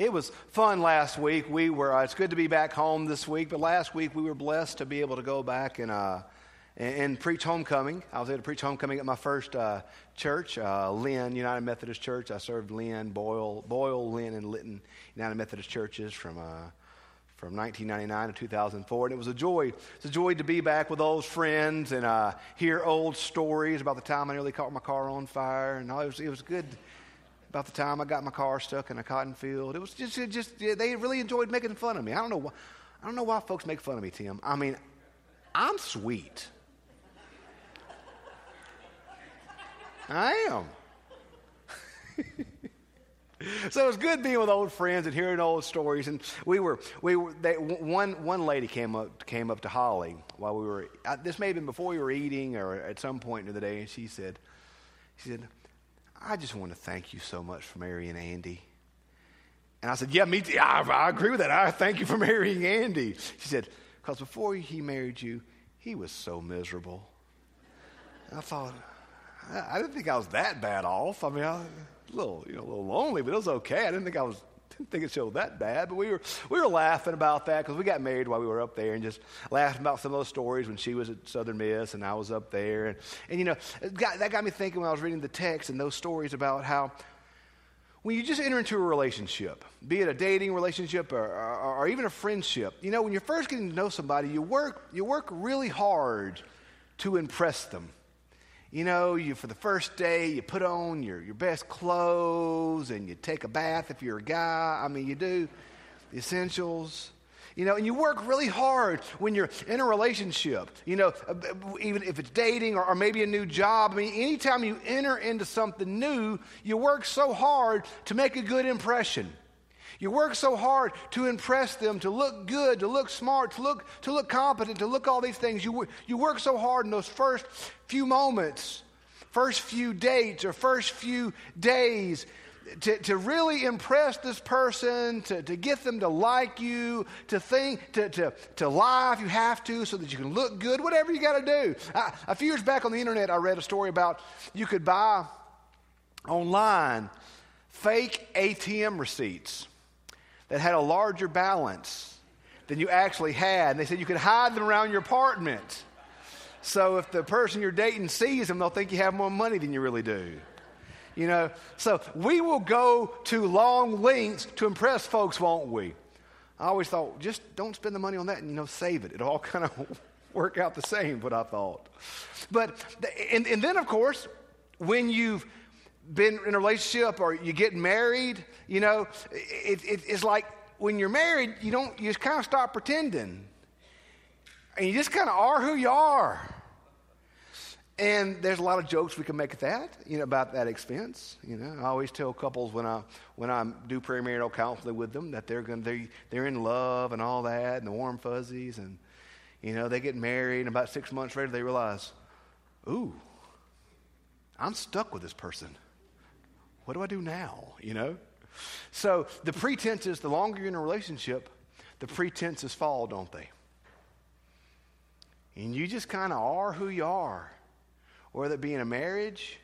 It was fun last week. We were, uh, it's good to be back home this week, but last week we were blessed to be able to go back and, uh, and, and preach homecoming. I was able to preach homecoming at my first uh, church, uh, Lynn United Methodist Church. I served Lynn, Boyle, Boyle, Lynn, and Lytton United Methodist churches from uh, from 1999 to 2004. And it was a joy. It's a joy to be back with old friends and uh, hear old stories about the time I nearly caught my car on fire. And all, it, was, it was good about the time I got my car stuck in a cotton field. It was just, it just they really enjoyed making fun of me. I don't know why, I don't know why folks make fun of me, Tim. I mean, I'm sweet. I am. so it was good being with old friends and hearing old stories. And we were, we were they, one, one lady came up, came up to Holly while we were, this may have been before we were eating or at some point in the day, and she said, she said, I just want to thank you so much for marrying Andy. And I said, Yeah, me too. I, I agree with that. I thank you for marrying Andy. She said, Because before he married you, he was so miserable. And I thought, I, I didn't think I was that bad off. I mean, a little, you know, a little lonely, but it was okay. I didn't think I was didn't think it showed that bad, but we were we were laughing about that because we got married while we were up there, and just laughing about some of those stories when she was at Southern Miss and I was up there, and and you know got, that got me thinking when I was reading the text and those stories about how when you just enter into a relationship, be it a dating relationship or, or, or, even a friendship, you know, when you're first getting to know somebody, you work, you work really hard to impress them. You know, you for the first day, you put on your, your best clothes and you take a bath if you're a guy. I mean, you do the essentials. You know, and you work really hard when you're in a relationship. You know, uh, even if it's dating or, or maybe a new job. I mean, anytime you enter into something new, you work so hard to make a good impression. You work so hard to impress them, to look good, to look smart, to look, to look competent, to look all these things. You, you work so hard in those first few moments, first few dates, or first few days to, to really impress this person, to, to get them to like you, to think, to, to, to lie if you have to so that you can look good, whatever you got to do. I, a few years back on the internet, I read a story about you could buy online fake ATM receipts that had a larger balance than you actually had. And they said you could hide them around your apartment. So if the person you're dating sees them, they'll think you have more money than you really do. You know, so we will go to long lengths to impress folks, won't we? I always thought, just don't spend the money on that and, you know, save it. It'll all kind of work out the same, what I thought. But, and, and then, of course, when you've been in a relationship or you get married, you know, it, it, it's like when you're married, you don't, you just kind of stop pretending. And you just kind of are who you are. And there's a lot of jokes we can make at that, you know, about that expense. You know, I always tell couples when I when I do premarital counseling with them that they're going they they're in love and all that and the warm fuzzies and you know they get married and about six months later they realize, ooh, I'm stuck with this person what do I do now? You know? So the pretenses, the longer you're in a relationship, the pretenses fall, don't they? And you just kind of are who you are. Whether it be in a marriage,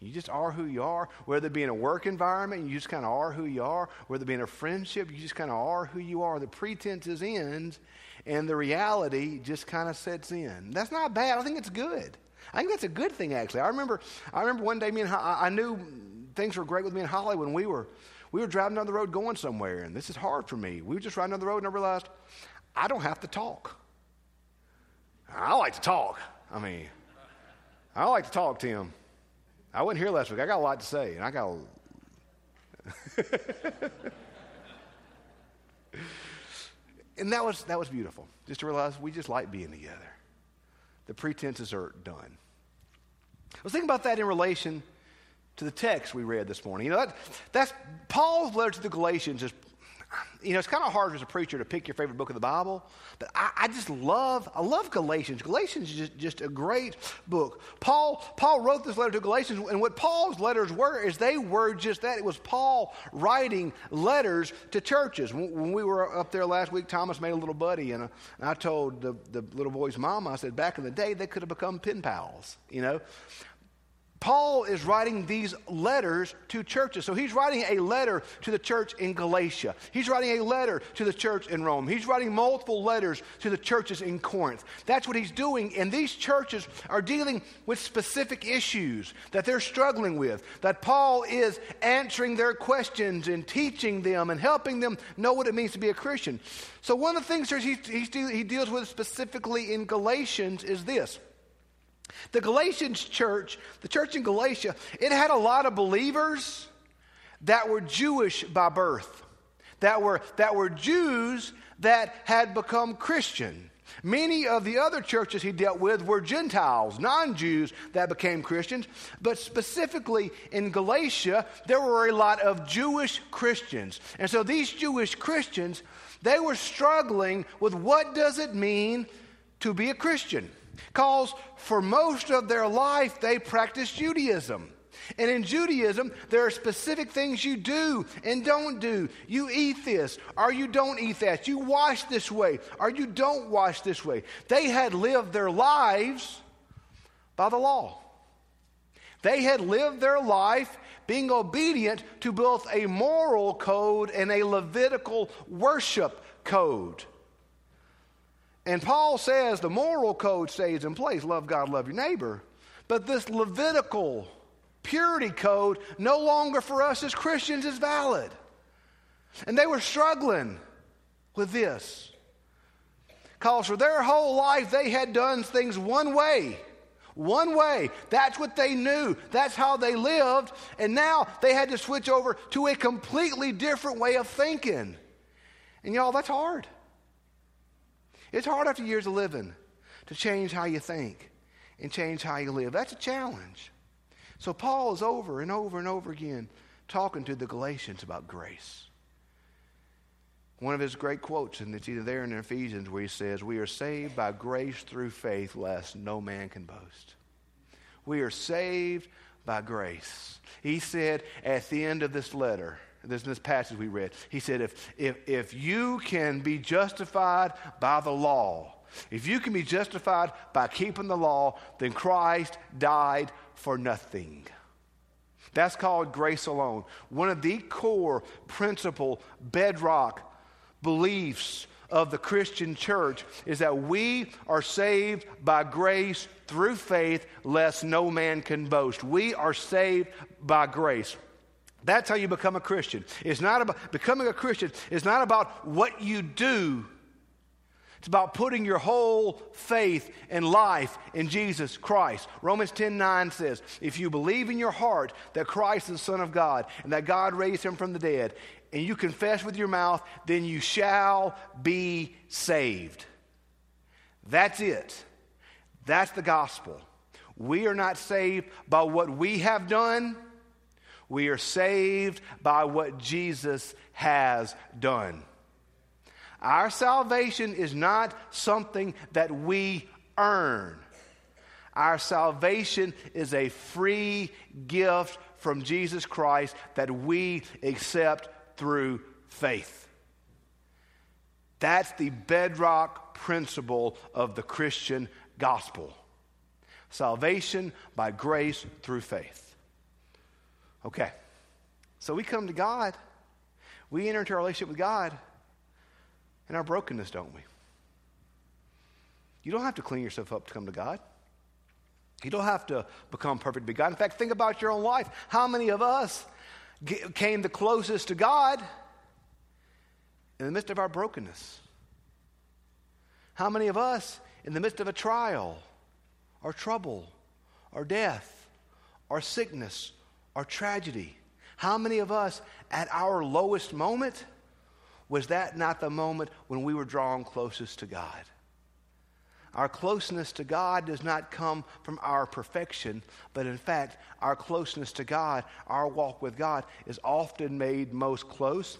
you just are who you are. Whether it be in a work environment, you just kind of are who you are. Whether it be in a friendship, you just kind of are who you are. The pretenses ends, and the reality just kind of sets in. That's not bad. I think it's good. I think that's a good thing, actually. I remember, I remember one day me and I, I knew things were great with me and Holly when we were, we were driving down the road going somewhere, and this is hard for me. We were just riding down the road, and I realized I don't have to talk. I like to talk. I mean, I like to talk, Tim. I wasn't here last week. I got a lot to say, and I got. A... and that was that was beautiful. Just to realize we just like being together the pretenses are done. I was thinking about that in relation to the text we read this morning. You know, that, that's Paul's letter to the Galatians is you know, it's kind of hard as a preacher to pick your favorite book of the Bible, but I, I just love, I love Galatians. Galatians is just, just, a great book. Paul, Paul wrote this letter to Galatians, and what Paul's letters were is they were just that. It was Paul writing letters to churches. When, when we were up there last week, Thomas made a little buddy, and, uh, and I told the, the little boy's mama, I said, back in the day, they could have become pen pals, you know. Paul is writing these letters to churches. So he's writing a letter to the church in Galatia. He's writing a letter to the church in Rome. He's writing multiple letters to the churches in Corinth. That's what he's doing. And these churches are dealing with specific issues that they're struggling with, that Paul is answering their questions and teaching them and helping them know what it means to be a Christian. So one of the things he, he deals with specifically in Galatians is this the Galatians church, the church in Galatia, it had a lot of believers that were Jewish by birth, that were, that were Jews that had become Christian. Many of the other churches he dealt with were Gentiles, non Jews that became Christians. But specifically in Galatia, there were a lot of Jewish Christians. And so these Jewish Christians, they were struggling with what does it mean to be a Christian? Because for most of their life, they practiced Judaism. And in Judaism, there are specific things you do and don't do. You eat this, or you don't eat that. You wash this way, or you don't wash this way. They had lived their lives by the law. They had lived their life being obedient to both a moral code and a Levitical worship code. And Paul says the moral code stays in place love God, love your neighbor. But this Levitical purity code no longer for us as Christians is valid. And they were struggling with this. Because for their whole life they had done things one way. One way. That's what they knew. That's how they lived. And now they had to switch over to a completely different way of thinking. And y'all, that's hard. It's hard after years of living to change how you think and change how you live. That's a challenge. So Paul is over and over and over again talking to the Galatians about grace. One of his great quotes, and it's either there in Ephesians, where he says, We are saved by grace through faith, lest no man can boast. We are saved by grace. He said at the end of this letter, this, this passage we read. He said, if, if, if you can be justified by the law, if you can be justified by keeping the law, then Christ died for nothing. That's called grace alone. One of the core principle, bedrock beliefs of the Christian church is that we are saved by grace through faith, lest no man can boast. We are saved by grace. That's how you become a Christian. It's not about becoming a Christian is not about what you do. It's about putting your whole faith and life in Jesus Christ. Romans 10 9 says, If you believe in your heart that Christ is the Son of God and that God raised him from the dead, and you confess with your mouth, then you shall be saved. That's it. That's the gospel. We are not saved by what we have done. We are saved by what Jesus has done. Our salvation is not something that we earn. Our salvation is a free gift from Jesus Christ that we accept through faith. That's the bedrock principle of the Christian gospel salvation by grace through faith. Okay. So we come to God. We enter into a relationship with God in our brokenness, don't we? You don't have to clean yourself up to come to God. You don't have to become perfect to be God. In fact, think about your own life. How many of us came the closest to God in the midst of our brokenness? How many of us, in the midst of a trial, or trouble, or death, or sickness, or tragedy. How many of us, at our lowest moment, was that not the moment when we were drawn closest to God? Our closeness to God does not come from our perfection, but in fact, our closeness to God, our walk with God, is often made most close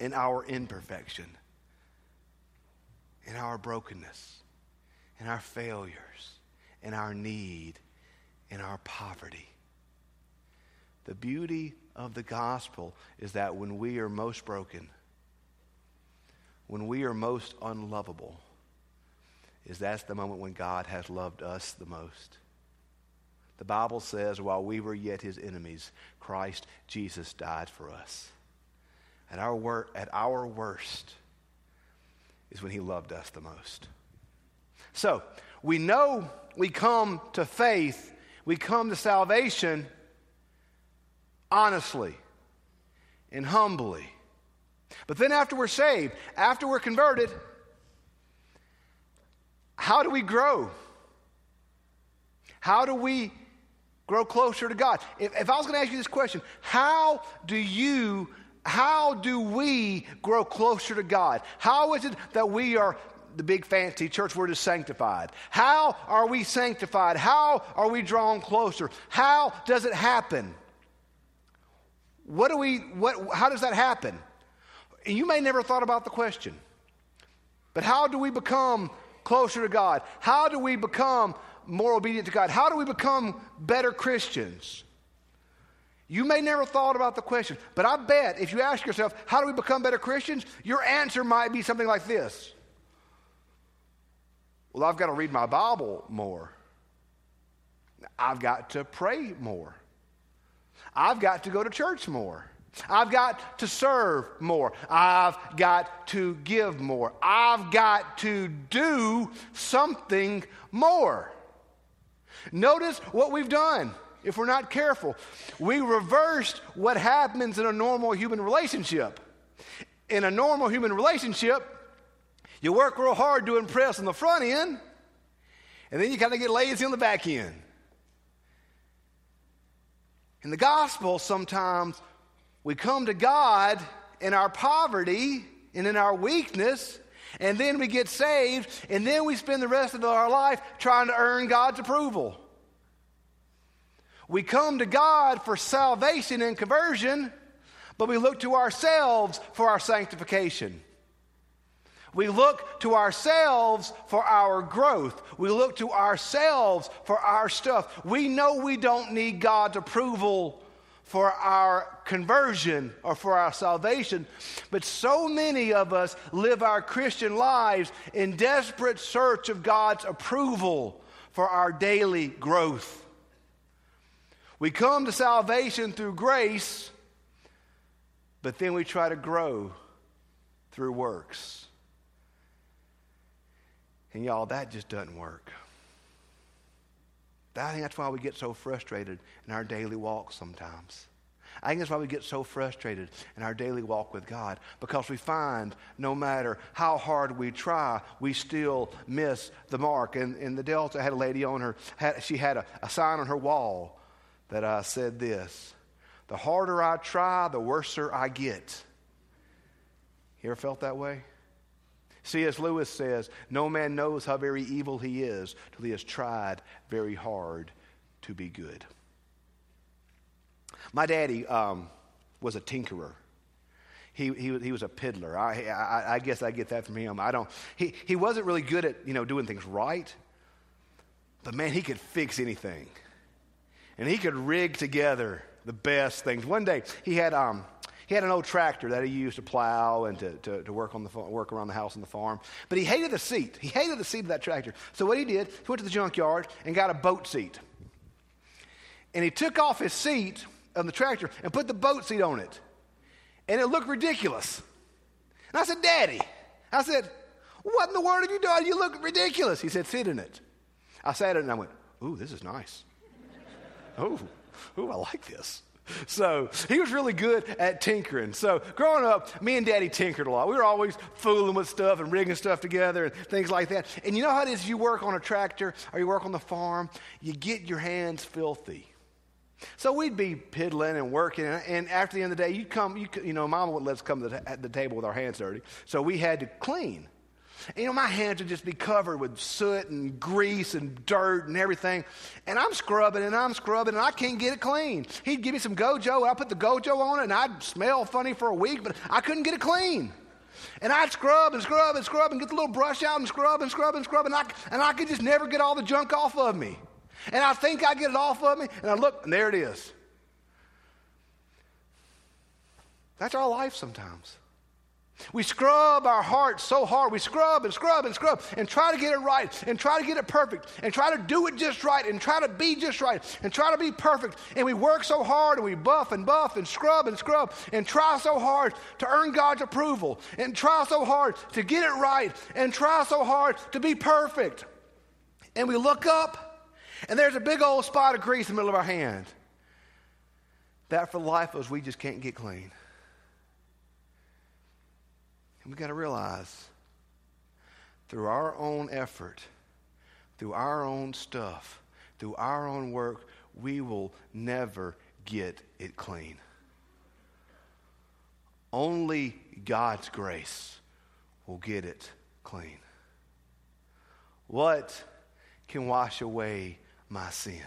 in our imperfection, in our brokenness, in our failures, in our need, in our poverty. The beauty of the gospel is that when we are most broken, when we are most unlovable, is that's the moment when God has loved us the most. The Bible says, while we were yet his enemies, Christ Jesus died for us. At our, wor- at our worst is when he loved us the most. So, we know we come to faith, we come to salvation honestly and humbly. But then, after we're saved, after we're converted, how do we grow? How do we grow closer to God? If, if I was going to ask you this question, how do you, how do we grow closer to God? How is it that we are the big fancy church word is sanctified. How are we sanctified? How are we drawn closer? How does it happen? What do we, what, how does that happen? You may never thought about the question, but how do we become closer to God? How do we become more obedient to God? How do we become better Christians? You may never thought about the question, but I bet if you ask yourself, how do we become better Christians? Your answer might be something like this. Well, I've got to read my Bible more. I've got to pray more. I've got to go to church more. I've got to serve more. I've got to give more. I've got to do something more. Notice what we've done if we're not careful. We reversed what happens in a normal human relationship. In a normal human relationship, you work real hard to impress on the front end, and then you kind of get lazy on the back end. In the gospel, sometimes we come to God in our poverty and in our weakness, and then we get saved, and then we spend the rest of our life trying to earn God's approval. We come to God for salvation and conversion, but we look to ourselves for our sanctification. We look to ourselves for our growth. We look to ourselves for our stuff. We know we don't need God's approval for our conversion or for our salvation. But so many of us live our Christian lives in desperate search of God's approval for our daily growth. We come to salvation through grace, but then we try to grow through works. And y'all, that just doesn't work. I think that's why we get so frustrated in our daily walk sometimes. I think that's why we get so frustrated in our daily walk with God because we find no matter how hard we try, we still miss the mark. And in the Delta, I had a lady on her, had, she had a, a sign on her wall that uh, said this The harder I try, the worser I get. You ever felt that way? C.S. Lewis says, No man knows how very evil he is till he has tried very hard to be good. My daddy um, was a tinkerer. He, he, he was a piddler. I, I, I, guess I get that from him. I don't, he, he wasn't really good at, you know, doing things right, but man, he could fix anything. And he could rig together the best things. One day, he had, um, he had an old tractor that he used to plow and to, to, to work, on the, work around the house and the farm. But he hated the seat. He hated the seat of that tractor. So what he did, he went to the junkyard and got a boat seat. And he took off his seat on the tractor and put the boat seat on it. And it looked ridiculous. And I said, Daddy, I said, what in the world have you done? You look ridiculous. He said, sit in it. I sat in it and I went, ooh, this is nice. ooh, ooh, I like this. So he was really good at tinkering. So growing up, me and Daddy tinkered a lot. We were always fooling with stuff and rigging stuff together and things like that. And you know how it is? You work on a tractor or you work on the farm, you get your hands filthy. So we'd be piddling and working, and after the end of the day, you'd come, you, you know, Mama would let us come to the, the table with our hands dirty, so we had to clean. And, you know, my hands would just be covered with soot and grease and dirt and everything. And I'm scrubbing and I'm scrubbing and I can't get it clean. He'd give me some Gojo, and I put the Gojo on it, and I'd smell funny for a week, but I couldn't get it clean. And I'd scrub and scrub and scrub and get the little brush out and scrub and scrub and scrub, and I, and I could just never get all the junk off of me. And I think I get it off of me, and I look, and there it is. That's our life sometimes. We scrub our hearts so hard. We scrub and scrub and scrub and try to get it right and try to get it perfect and try to do it just right and try to be just right and try to be perfect. And we work so hard and we buff and buff and scrub and scrub and try so hard to earn God's approval and try so hard to get it right and try so hard to be perfect. And we look up and there's a big old spot of grease in the middle of our hand. That for life of us, we just can't get clean. And we've got to realize through our own effort, through our own stuff, through our own work, we will never get it clean. Only God's grace will get it clean. What can wash away my sin?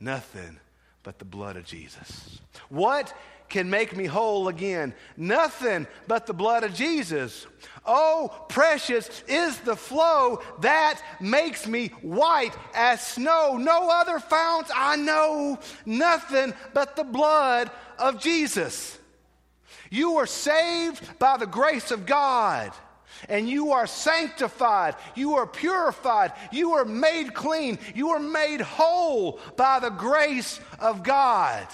Nothing but the blood of Jesus. What can make me whole again. Nothing but the blood of Jesus. Oh, precious is the flow that makes me white as snow. No other fount I know, nothing but the blood of Jesus. You are saved by the grace of God. And you are sanctified. You are purified. You are made clean. You are made whole by the grace of God.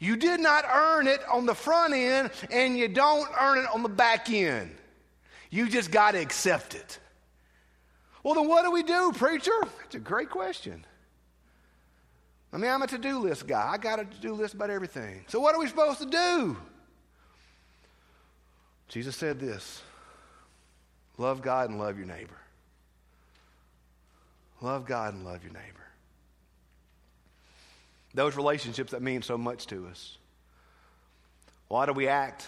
You did not earn it on the front end, and you don't earn it on the back end. You just got to accept it. Well, then what do we do, preacher? It's a great question. I mean, I'm a to do list guy. I got a to do list about everything. So, what are we supposed to do? Jesus said this love God and love your neighbor. Love God and love your neighbor. Those relationships that mean so much to us. Why do we act?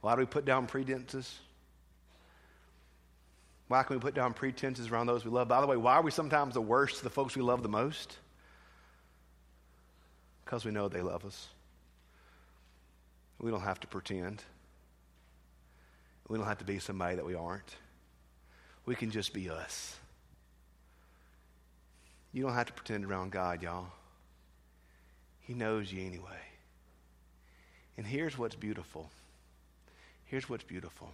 Why do we put down pretenses? Why can we put down pretenses around those we love? By the way, why are we sometimes the worst to the folks we love the most? Because we know they love us. We don't have to pretend. We don't have to be somebody that we aren't. We can just be us. You don't have to pretend around God, y'all. He knows you anyway. And here's what's beautiful. Here's what's beautiful.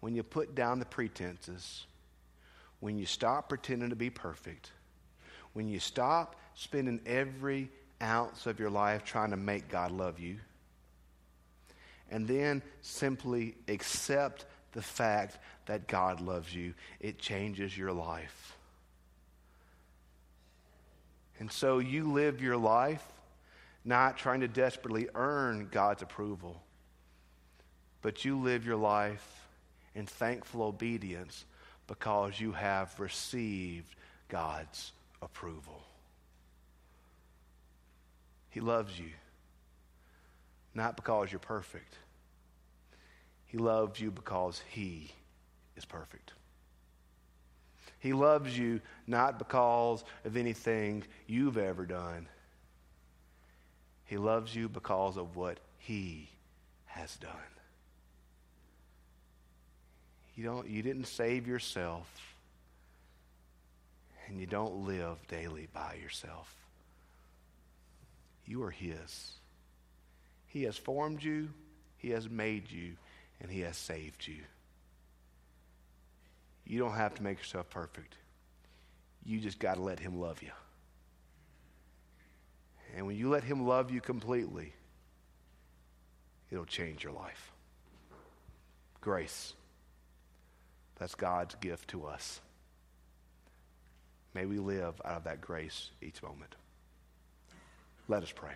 When you put down the pretenses, when you stop pretending to be perfect, when you stop spending every ounce of your life trying to make God love you, and then simply accept the fact that God loves you, it changes your life. And so you live your life not trying to desperately earn God's approval, but you live your life in thankful obedience because you have received God's approval. He loves you, not because you're perfect. He loves you because He is perfect. He loves you not because of anything you've ever done. He loves you because of what He has done. You, don't, you didn't save yourself, and you don't live daily by yourself. You are His. He has formed you, He has made you, and He has saved you. You don't have to make yourself perfect. You just got to let Him love you. And when you let Him love you completely, it'll change your life. Grace. That's God's gift to us. May we live out of that grace each moment. Let us pray.